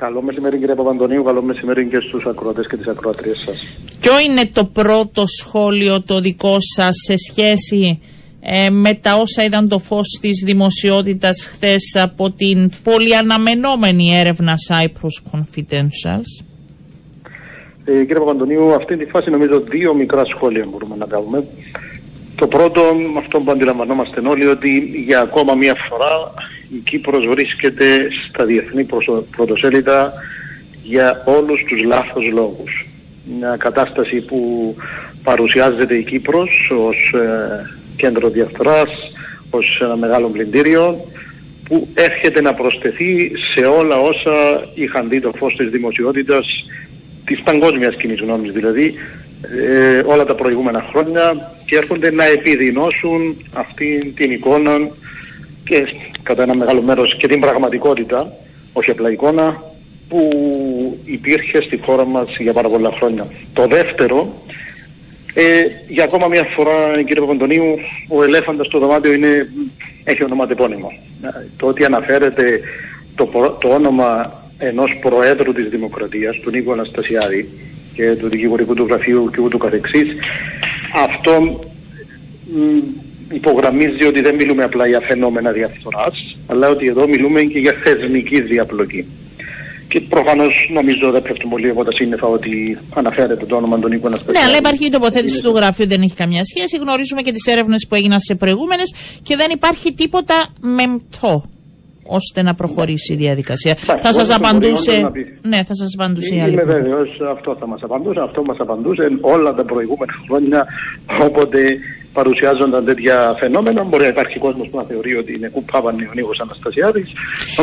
Καλό μεσημέρι κύριε Παπαντονίου, καλό μεσημέρι και στους ακροατές και τις ακροατρίες σας. Ποιο είναι το πρώτο σχόλιο το δικό σας σε σχέση ε, με τα όσα είδαν το φως της δημοσιότητας χθες από την πολυαναμενόμενη έρευνα Cyprus Confidentials; Ε, κύριε Παπαντονίου, αυτή τη φάση νομίζω δύο μικρά σχόλια μπορούμε να κάνουμε. Το πρώτο, αυτό που αντιλαμβανόμαστε όλοι, ότι για ακόμα μία φορά η Κύπρος βρίσκεται στα διεθνή πρωτοσέλιδα για όλους τους λάθος λόγους. Μια κατάσταση που παρουσιάζεται η Κύπρος ως ε, κέντρο διαφθοράς, ως ένα μεγάλο πλυντήριο που έρχεται να προσθεθεί σε όλα όσα είχαν δει το φως της δημοσιότητας της παγκόσμιας κοινής γνώμης δηλαδή ε, όλα τα προηγούμενα χρόνια και έρχονται να επιδεινώσουν αυτή την εικόνα και κατά ένα μεγάλο μέρος και την πραγματικότητα, όχι απλά εικόνα, που υπήρχε στη χώρα μας για πάρα πολλά χρόνια. Το δεύτερο, ε, για ακόμα μια φορά κύριε Παπαντονίου, ο ελέφαντας στο δωμάτιο είναι, έχει ονοματεπώνυμο. Το ότι αναφέρεται το, το όνομα ενός Προέδρου της Δημοκρατίας, του Νίκο Αναστασιάδη και του δικηγορικού του γραφείου και ούτω καθεξής, αυτό υπογραμμίζει ότι δεν μιλούμε απλά για φαινόμενα διαφθοράς, αλλά ότι εδώ μιλούμε και για θεσμική διαπλοκή. Και προφανώς νομίζω δεν πέφτουν πολύ από τα σύννεφα ότι αναφέρεται το όνομα των Νίκο Αναστασιάδη. Ναι, αλλά υπάρχει η τοποθέτηση του γραφείου, δεν έχει καμιά σχέση. Γνωρίζουμε και τις έρευνες που έγιναν σε προηγούμενες και δεν υπάρχει τίποτα μεμτό ώστε να προχωρήσει η διαδικασία. θα σας απαντούσε. Ναι, θα σας απαντούσε η άλλη. Είμαι βέβαιος, αυτό θα μας απαντούσε. Αυτό μας απαντούσε όλα τα προηγούμενα χρόνια όποτε παρουσιάζονταν τέτοια φαινόμενα. Μπορεί να υπάρχει κόσμος που να θεωρεί ότι είναι κουπάβαν ο Νίκος Αναστασιάδης.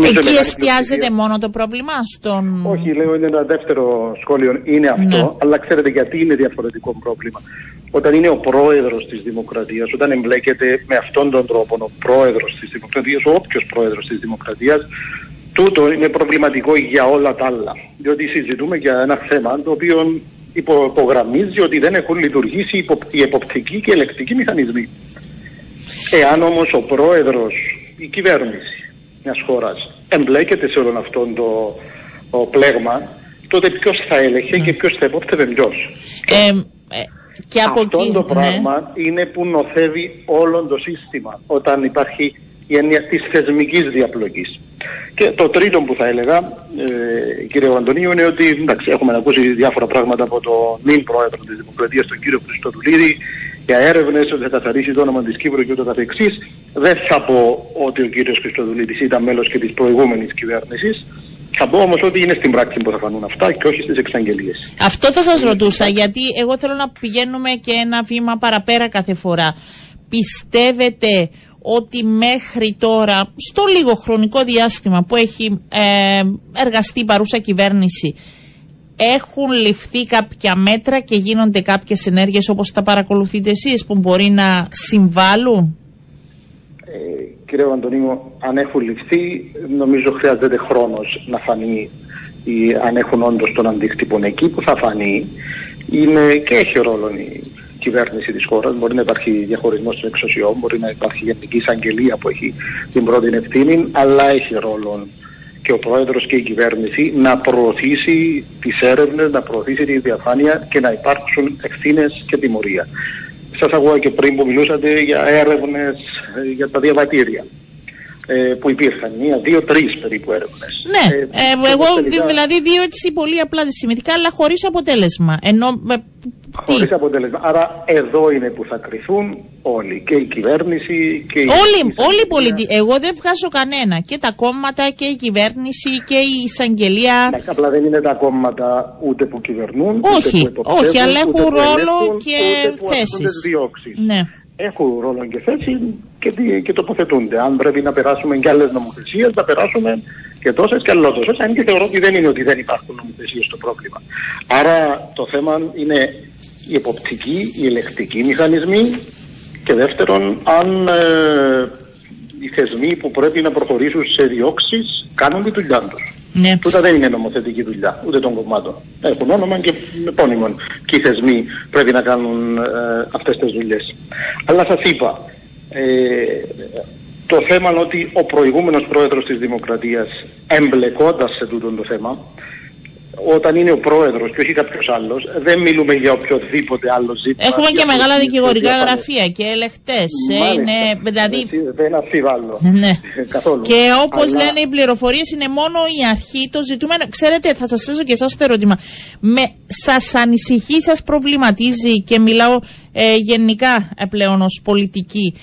Εκεί εστιάζεται μόνο το πρόβλημα στον. Όχι, λέω είναι ένα δεύτερο σχόλιο. Είναι αυτό, ναι. αλλά ξέρετε γιατί είναι διαφορετικό πρόβλημα. Όταν είναι ο πρόεδρος της Δημοκρατίας, όταν εμπλέκεται με αυτόν τον τρόπο ο πρόεδρος της Δημοκρατίας, ο όποιος πρόεδρος της Δημοκρατίας, τούτο είναι προβληματικό για όλα τα άλλα. Διότι συζητούμε για ένα θέμα το οποίο υπογραμμίζει ότι δεν έχουν λειτουργήσει οι εποπτικοί και ελεκτικοί μηχανισμοί. Εάν όμως ο πρόεδρος, η κυβέρνηση μιας χώρας εμπλέκεται σε όλο αυτό το, το πλέγμα, τότε ποιος θα έλεγχε και ποιος θα επόπτευε ποιο. Ε, και από Αυτό το ναι. πράγμα είναι που νοθεύει όλο το σύστημα όταν υπάρχει η έννοια της θεσμικής διαπλοκής. Και το τρίτο που θα έλεγα, ε, κύριε Αντωνίου, είναι ότι εντάξει, έχουμε ακούσει διάφορα πράγματα από τον νυν πρόεδρο της Δημοκρατίας, τον κύριο Χριστοδουλίδη, για έρευνες ότι θα καθαρίσει το όνομα της Κύπρου και ούτω καθεξής. Δεν θα πω ότι ο κύριος Χριστοδουλίδης ήταν μέλος και της προηγούμενης κυβέρνησης. Θα πω όμως ότι είναι στην πράξη που θα φανούν αυτά και όχι στις εξαγγελίες. Αυτό θα σας ρωτούσα, γιατί εγώ θέλω να πηγαίνουμε και ένα βήμα παραπέρα κάθε φορά. Πιστεύετε ότι μέχρι τώρα, στο λίγο χρονικό διάστημα που έχει ε, εργαστεί η παρούσα κυβέρνηση, έχουν ληφθεί κάποια μέτρα και γίνονται κάποιες ενέργειες όπως τα παρακολουθείτε εσείς που μπορεί να συμβάλλουν; Ε, κύριε Αντωνίου, αν έχουν ληφθεί νομίζω χρειάζεται χρόνος να φανεί ή αν έχουν όντως τον αντίκτυπο εκεί που θα φανεί είναι και έχει ρόλο η κυβέρνηση της χώρας. Μπορεί να υπάρχει διαχωρισμός των εξουσιών, μπορεί να υπάρχει γενική εισαγγελία που έχει την πρώτη ευθύνη, αλλά έχει ρόλο και ο πρόεδρος και η κυβέρνηση να προωθήσει τις έρευνες, να προωθήσει τη διαφάνεια και να υπάρξουν ευθύνες και τιμωρία. Σας ακούω και πριν που μιλούσατε για έρευνες για τα διαβατήρια ε, που υπήρχαν. Μία, δύο, τρεις περίπου έρευνες. Ναι, ε, ε, εγώ δηλαδή δύο έτσι πολύ απλά δυσημετικά, αλλά χωρίς αποτέλεσμα. Ενώ, Χωρίς αποτέλεσμα. Άρα εδώ είναι που θα κρυθούν όλοι. Και η κυβέρνηση και η. Όλοι, όλοι οι πολιτικοί. Εγώ δεν βγάζω κανένα. Και τα κόμματα και η κυβέρνηση και η εισαγγελία. Ναι, απλά δεν είναι τα κόμματα ούτε που κυβερνούν. Όχι, ούτε που όχι, αλλά έχουν ρόλο και θέσεις. Ναι. Έχουν ρόλο και θέση και, και τοποθετούνται. Αν πρέπει να περάσουμε και άλλες νομοθεσίες, θα περάσουμε και τόσες και τόσες. Αν και θεωρώ ότι δεν είναι ότι δεν υπάρχουν νομοθεσίες στο πρόβλημα. Άρα το θέμα είναι οι εποπτικοί, οι ελεκτικοί μηχανισμοί και δεύτερον αν ε, οι θεσμοί που πρέπει να προχωρήσουν σε διώξεις κάνουν τη δουλειά τους. Ναι. Τούτα δεν είναι νομοθετική δουλειά ούτε των κομμάτων. Έχουν όνομα και επώνυμο. Και οι θεσμοί πρέπει να κάνουν ε, αυτές τις δουλειές. Αλλά σας είπα, ε, το θέμα ότι ο προηγούμενος πρόεδρος της Δημοκρατίας εμπλεκόταν σε τούτο το θέμα όταν είναι ο πρόεδρος και όχι κάποιος άλλος, δεν μιλούμε για οποιοδήποτε άλλο ζήτημα. Έχουμε και μεγάλα δικηγορικά γραφεία και ελεχτές. Ε, είναι, δηλαδή... Δεν αφιβάλλω. Ναι. Καθόλου. Και όπως λένε οι πληροφορίες είναι μόνο η αρχή το ζητούμενο. Ξέρετε, θα σας θέσω και εσάς το ερώτημα. Με, σας ανησυχεί, σας προβληματίζει και μιλάω ε, γενικά ε, πλέον ως πολιτική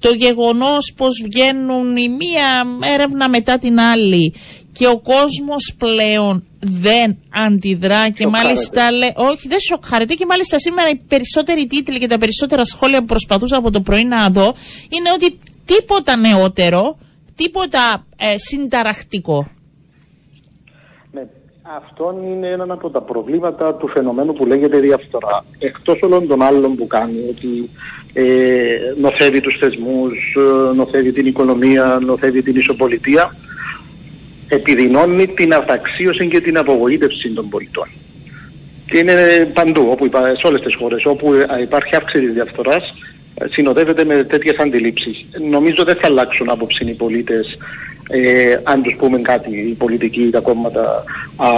το γεγονός πως βγαίνουν η μία έρευνα μετά την άλλη και ο κόσμος πλέον δεν αντιδρά και μάλιστα λέει, όχι δεν σοκχαρετεί και μάλιστα σήμερα οι περισσότεροι τίτλοι και τα περισσότερα σχόλια που προσπαθούσα από το πρωί να δω είναι ότι τίποτα νεότερο, τίποτα ε, συνταρακτικό. Ναι, αυτό είναι ένα από τα προβλήματα του φαινομένου που λέγεται διαφθορά. Εκτός όλων των άλλων που κάνει, ότι ε, νοθεύει τους θεσμούς, ε, νοθεύει την οικονομία, νοθεύει την ισοπολιτεία, επιδεινώνει την αυταξίωση και την απογοήτευση των πολιτών. Και είναι παντού, όπου υπά, σε όλες τις χώρες, όπου υπάρχει αύξηση της διαφθοράς, ε, συνοδεύεται με τέτοιες αντιλήψεις. Νομίζω δεν θα αλλάξουν άποψη οι πολίτες ε, αν τους πούμε κάτι οι πολιτικοί ή τα κόμματα α,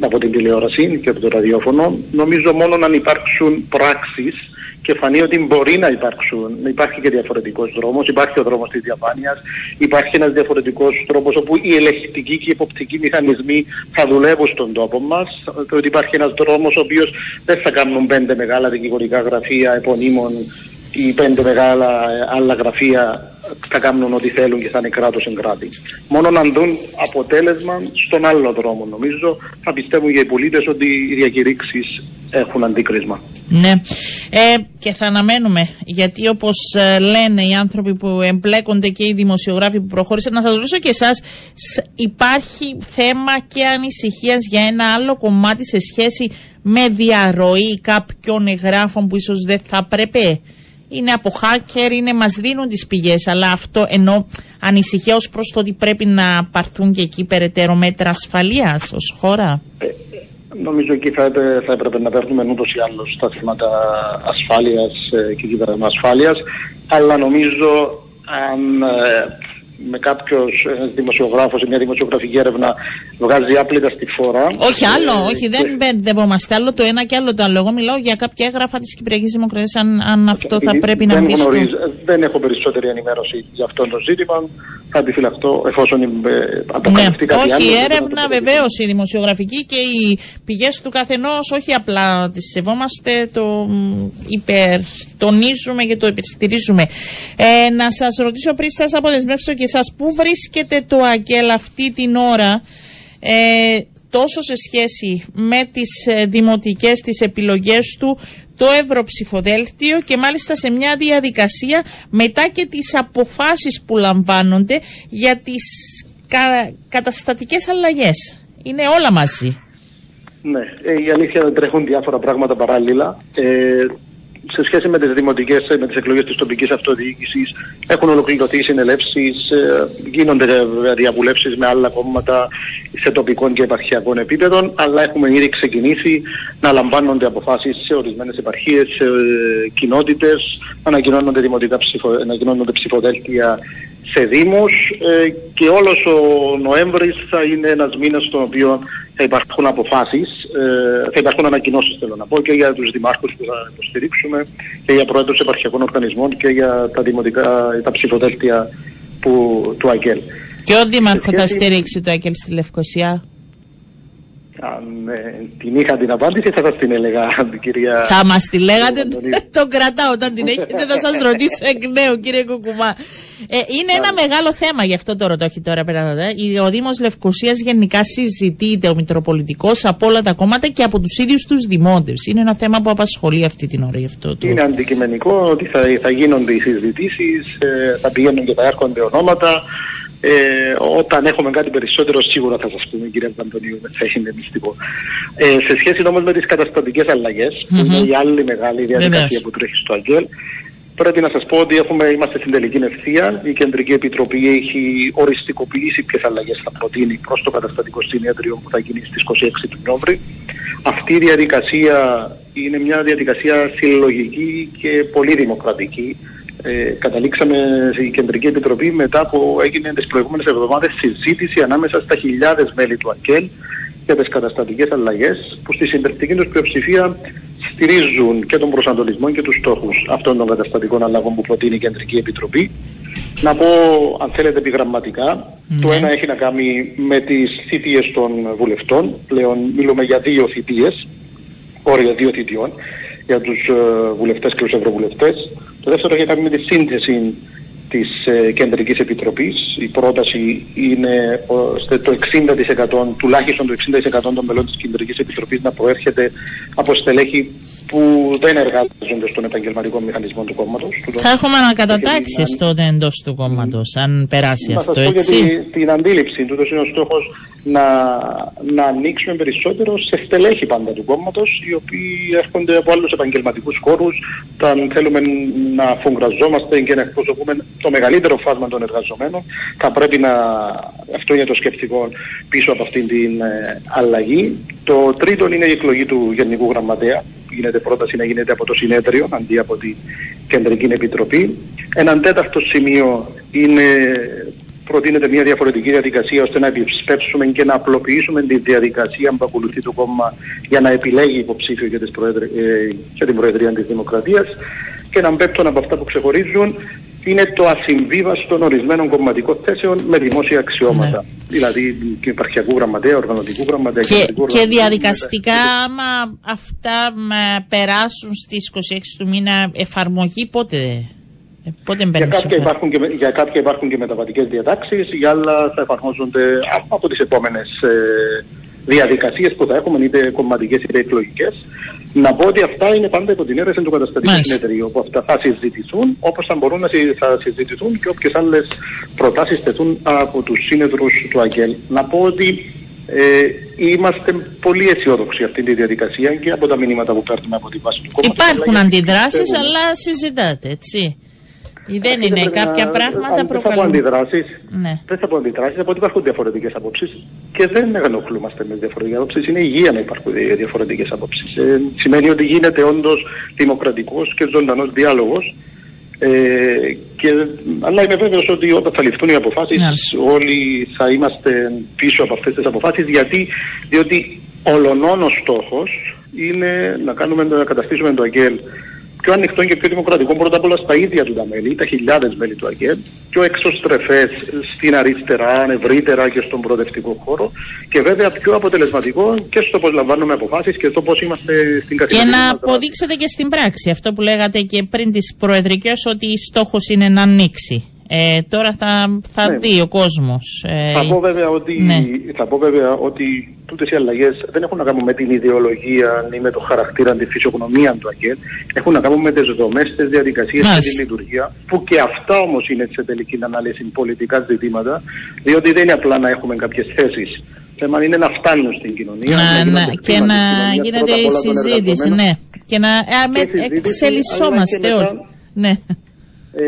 από την τηλεόραση και από το ραδιόφωνο. Νομίζω μόνο αν υπάρξουν πράξεις και φανεί ότι μπορεί να υπάρξουν, υπάρχει και διαφορετικός δρόμος, υπάρχει ο δρόμος της διαφάνειας, υπάρχει ένας διαφορετικός τρόπος όπου οι ελεγχτικοί και οι υποπτικοί μηχανισμοί θα δουλεύουν στον τόπο μας, ότι υπάρχει ένας δρόμος ο οποίος δεν θα κάνουν πέντε μεγάλα δικηγορικά γραφεία επωνύμων ή πέντε μεγάλα άλλα γραφεία θα κάνουν ό,τι θέλουν και θα είναι κράτος εν κράτη. Μόνο να δουν αποτέλεσμα στον άλλο δρόμο νομίζω θα πιστεύουν για οι πολίτες ότι οι διακηρύξεις έχουν αντίκρισμα. Ναι. Ε, και θα αναμένουμε, γιατί όπως ε, λένε οι άνθρωποι που εμπλέκονται και οι δημοσιογράφοι που προχώρησαν, να σας ρωτήσω και εσάς, υπάρχει θέμα και ανησυχίας για ένα άλλο κομμάτι σε σχέση με διαρροή κάποιων εγγράφων που ίσως δεν θα πρέπει. Είναι από hacker, είναι, μας δίνουν τις πηγές, αλλά αυτό ενώ ανησυχία ως προς το ότι πρέπει να πάρθουν και εκεί περαιτέρω μέτρα ασφαλείας ως χώρα. Ε, Νομίζω εκεί θα, θα έπρεπε να παίρνουμε ούτως ή άλλως τα θέματα ασφάλειας ε, και ασφάλεια. Αλλά νομίζω αν ε, με κάποιος δημοσιογράφος ή μια δημοσιογραφική έρευνα βγάζει άπλυτα στη φορά. Όχι άλλο, ε, όχι, δεν μπερδευόμαστε. Άλλο το ένα και άλλο το άλλο. Εγώ μιλάω για κάποια έγγραφα της Κυπριακής Δημοκρατίας, αν, αν αυτό θα πρέπει να μπει στο. Δεν έχω περισσότερη ενημέρωση για αυτό το ζήτημα. Θα επιφυλαχτώ εφόσον είμαι αποκαλυφθεί ναι, κάτι όχι, άλλο. Όχι, έρευνα βεβαίως η δημοσιογραφική και οι πηγές του καθενός, όχι απλά τις σεβόμαστε, το υπερτονίζουμε και το υπερστηρίζουμε. Ε, να σας ρωτήσω πριν σας αποδεσμεύσω και σας πού βρίσκεται το ΑΚΕΛ αυτή την ώρα ε, τόσο σε σχέση με τις ε, δημοτικές τις επιλογές του το Ευρωψηφοδέλτιο και μάλιστα σε μια διαδικασία μετά και τις αποφάσεις που λαμβάνονται για τις κα, καταστατικές αλλαγές. Είναι όλα μαζί. Ναι, ε, η αλήθεια δεν τρέχουν διάφορα πράγματα παράλληλα. Ε, σε σχέση με τις δημοτικές, με τις εκλογές της τοπικής αυτοδιοίκησης έχουν ολοκληρωθεί οι συνελεύσεις, ε, γίνονται διαβουλεύσεις με άλλα κόμματα σε τοπικών και επαρχιακών επίπεδων, αλλά έχουμε ήδη ξεκινήσει να λαμβάνονται αποφάσεις σε ορισμένες επαρχίες, σε ε, κοινότητες, ανακοινώνονται δημοτικά ψηφο, ανακοινώνονται ψηφοδέλτια σε δήμους ε, και όλος ο Νοέμβρης θα είναι ένας μήνας στον οποίο θα υπάρχουν αποφάσεις, ε, θα υπάρχουν ανακοινώσεις θέλω να πω και για τους δημάρχους που θα υποστηρίξουμε και για πρόεδρους επαρχιακών οργανισμών και για τα δημοτικά, τα ψηφοδέλτια που, του ΑΚΕΛ. Και ο Δήμαρχος θα στηρίξει το ΑΚΕΛ στη Λευκοσία αν ε, την είχα την απάντηση θα σας την έλεγα κυρία Θα μας τη λέγατε, τον κρατάω. Όταν την έχετε θα σας ρωτήσω εκ νέου κύριε Κουκουμά. Ε, Είναι ένα μεγάλο θέμα γι' αυτό το ρωτώ όχι τώρα πέρα Ο Δήμος Λευκοσίας γενικά συζητείται ο Μητροπολιτικός από όλα τα κόμματα και από τους ίδιους τους δημότες Είναι ένα θέμα που απασχολεί αυτή την ώρα γι' αυτό το... Είναι αντικειμενικό ότι θα, θα γίνονται οι συζητήσεις, ε, θα πηγαίνουν και θα έρχονται ονόματα ε, όταν έχουμε κάτι περισσότερο σίγουρα θα σας πούμε κύριε Αντωνίου, θα είναι μυστικό. Ε, σε σχέση όμως με τις καταστατικές αλλαγές, mm-hmm. που είναι η άλλη μεγάλη διαδικασία που τρέχει στο ΑΓΕΛ, Πρέπει να σας πω ότι έχουμε, είμαστε στην τελική ευθεία. Η Κεντρική Επιτροπή έχει οριστικοποιήσει ποιες αλλαγές θα προτείνει προς το καταστατικό συνέδριο που θα γίνει στις 26 του Νιόβρη. Αυτή η διαδικασία είναι μια διαδικασία συλλογική και πολύ δημοκρατική ε, καταλήξαμε στην Κεντρική Επιτροπή μετά που έγινε τις προηγούμενες εβδομάδες συζήτηση ανάμεσα στα χιλιάδες μέλη του ΑΚΕΛ για τις καταστατικές αλλαγές που στη συντριπτική τους πλειοψηφία στηρίζουν και τον προσανατολισμό και τους στόχους αυτών των καταστατικών αλλαγών που προτείνει η Κεντρική Επιτροπή. Να πω, αν θέλετε, επιγραμματικά, το Ναι. ένα έχει να κάνει με τις θητείες των βουλευτών. Πλέον μιλούμε για δύο θητείες, όρια δύο θητιών, για τους ε, βουλευτές και τους ευρωβουλευτές. Το δεύτερο έχει να κάνει με τη σύνθεση της ε, Κεντρικής Επιτροπής. Η πρόταση είναι ώστε το 60%, τουλάχιστον το 60% των μελών της Κεντρικής Επιτροπής να προέρχεται από στελέχη που δεν εργάζονται στον επαγγελματικό μηχανισμό του κόμματος. του Θα έχουμε ανακατατάξεις τότε εντός του κόμματος, αν περάσει να σας αυτό, πω για έτσι; τη- την αντίληψη του, είναι ο στόχος να, να ανοίξουμε περισσότερο σε στελέχη πάντα του κόμματος, οι οποίοι έρχονται από άλλους επαγγελματικούς χώρους, όταν θέλουμε να αφουγκραζόμαστε και να εκπροσωπούμε το μεγαλύτερο φάσμα των εργαζομένων, θα πρέπει να, αυτό είναι το σκεπτικό πίσω από αυτήν την ε, αλλαγή. Το τρίτο είναι η εκλογή του Γενικού Γραμματέα, γίνεται πρόταση να γίνεται από το συνέδριο αντί από την Κεντρική Επιτροπή. Έναν τέταρτο σημείο είναι προτείνεται μια διαφορετική διαδικασία ώστε να επισπεύσουμε και να απλοποιήσουμε τη διαδικασία που ακολουθεί το κόμμα για να επιλέγει υποψήφιο για, τις προεδρε... ε, για την Προεδρία της Δημοκρατίας. Και έναν πέπτον από αυτά που ξεχωρίζουν είναι το ασυμβίβαστο ορισμένων κομματικών θέσεων με δημόσια αξιώματα. Δηλαδή και υπαρχιακού γραμματέα, οργανωτικού γραμματέα Και, κεντρικού και οργανωτικού διαδικαστικά, άμα αυτά με περάσουν στις 26 του μήνα εφαρμογή, πότε, ε, πότε Για μπαίνουν σε κάποια, εφαρμογή. υπάρχουν και, με- για κάποια υπάρχουν και μεταβατικές διατάξεις, για άλλα θα εφαρμόζονται από, από τις επόμενες ε, διαδικασίες που θα έχουμε, είτε κομματικές είτε εκλογικές. Να πω ότι αυτά είναι πάντα υπό την αίρεση του καταστατικού Μάλιστα. συνεδρίου, όπου αυτά θα συζητηθούν, όπως θα μπορούν να συ- θα συζητηθούν και όποιες άλλες προτάσεις τεθούν από τους σύνεδρους του ΑΚΕΛ. Να πω ότι ε, είμαστε πολύ αισιόδοξοι αυτή τη διαδικασία και από τα μηνύματα που παίρνουμε από τη βάση του κόμματος. Υπάρχουν αλλά γιατί αντιδράσεις, πιστεύουμε. αλλά συζητάτε, έτσι. Δεν Αυτή είναι πρέπει κάποια να- πράγματα αν Δεν θα πω προκαλούν. αντιδράσεις. Ναι. Δεν θα πω αντιδράσεις, θα πω ότι υπάρχουν διαφορετικές απόψεις και δεν ενοχλούμαστε με διαφορετικές απόψεις. Είναι υγεία να υπάρχουν διαφορετικές απόψεις. Ε, σημαίνει ότι γίνεται όντως δημοκρατικός και ζωντανός διάλογος. Ε, και, αλλά είμαι βέβαιος ότι όταν θα ληφθούν οι αποφάσεις Μάλιστα. όλοι θα είμαστε πίσω από αυτές τις αποφάσεις γιατί, διότι ολονών ο στόχος είναι να, κάνουμε, να καταστήσουμε το ΑΚΕΛ πιο ανοιχτό και πιο δημοκρατικό πρώτα απ' όλα στα ίδια του τα μέλη, τα χιλιάδες μέλη του ΑΚΕΛ, πιο εξωστρεφές στην αριστερά, ευρύτερα και στον προοδευτικό χώρο και βέβαια πιο αποτελεσματικό και στο πώς λαμβάνουμε αποφάσεις και στο πώς είμαστε στην Και καθημερινή να μας δράση. αποδείξετε και στην πράξη αυτό που λέγατε και πριν τις προεδρικές ότι στόχος είναι να ανοίξει. Ε, τώρα θα, θα Ναι. δει ο κόσμος. Ε, Θα πω βέβαια ότι, ναι. θα πω βέβαια ότι τούτες οι αλλαγές δεν έχουν να κάνουν με την ιδεολογία ή με το χαρακτήρα, τη φυσιογνωμία του ΑΚΕΛ. Έχουν να κάνουν με τις δομές, τις διαδικασίες και Μάλιστα. τη λειτουργία, που και αυτά όμως είναι σε τελική ανάλυση πολιτικά ζητήματα, διότι δεν είναι απλά να έχουμε κάποιες θέσεις. Θέμα είναι να φτάνουν στην κοινωνία. να, γίνονται να, χρήματα και της να κοινωνίας, γίνεται πρώτα απ' η όλα των συζήτηση, εργαζομένων. ναι. Και να ε, με, συζήτηση, αλλά εξελισσόμαστε και μετά- όλοι. Ναι. Ε,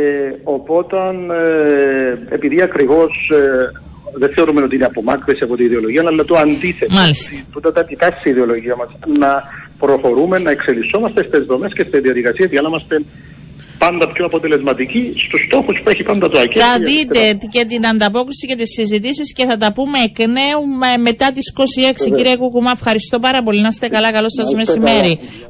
οπότε, ε, επειδή ακριβώς ε, δεν θεωρούμε ότι είναι απομάκρυση από την ιδεολογία, αλλά το αντίθετο. Μάλιστα. Που τα αντιτάσσει η ιδεολογία μας. Να προχωρούμε, να εξελισσόμαστε στις δομές και στη διαδικασία για να είμαστε πάντα πιο αποτελεσματικοί στους στόχους που έχει πάντα το ΑΚΕ. Θα δείτε και την ανταπόκριση και τις συζητήσεις και θα τα πούμε εκ νέου με- μετά τις 26. Κύριε Κουκουμά, ευχαριστώ πάρα πολύ. Να είστε καλά. Καλό σας Να είστε μεσημέρι. καλά.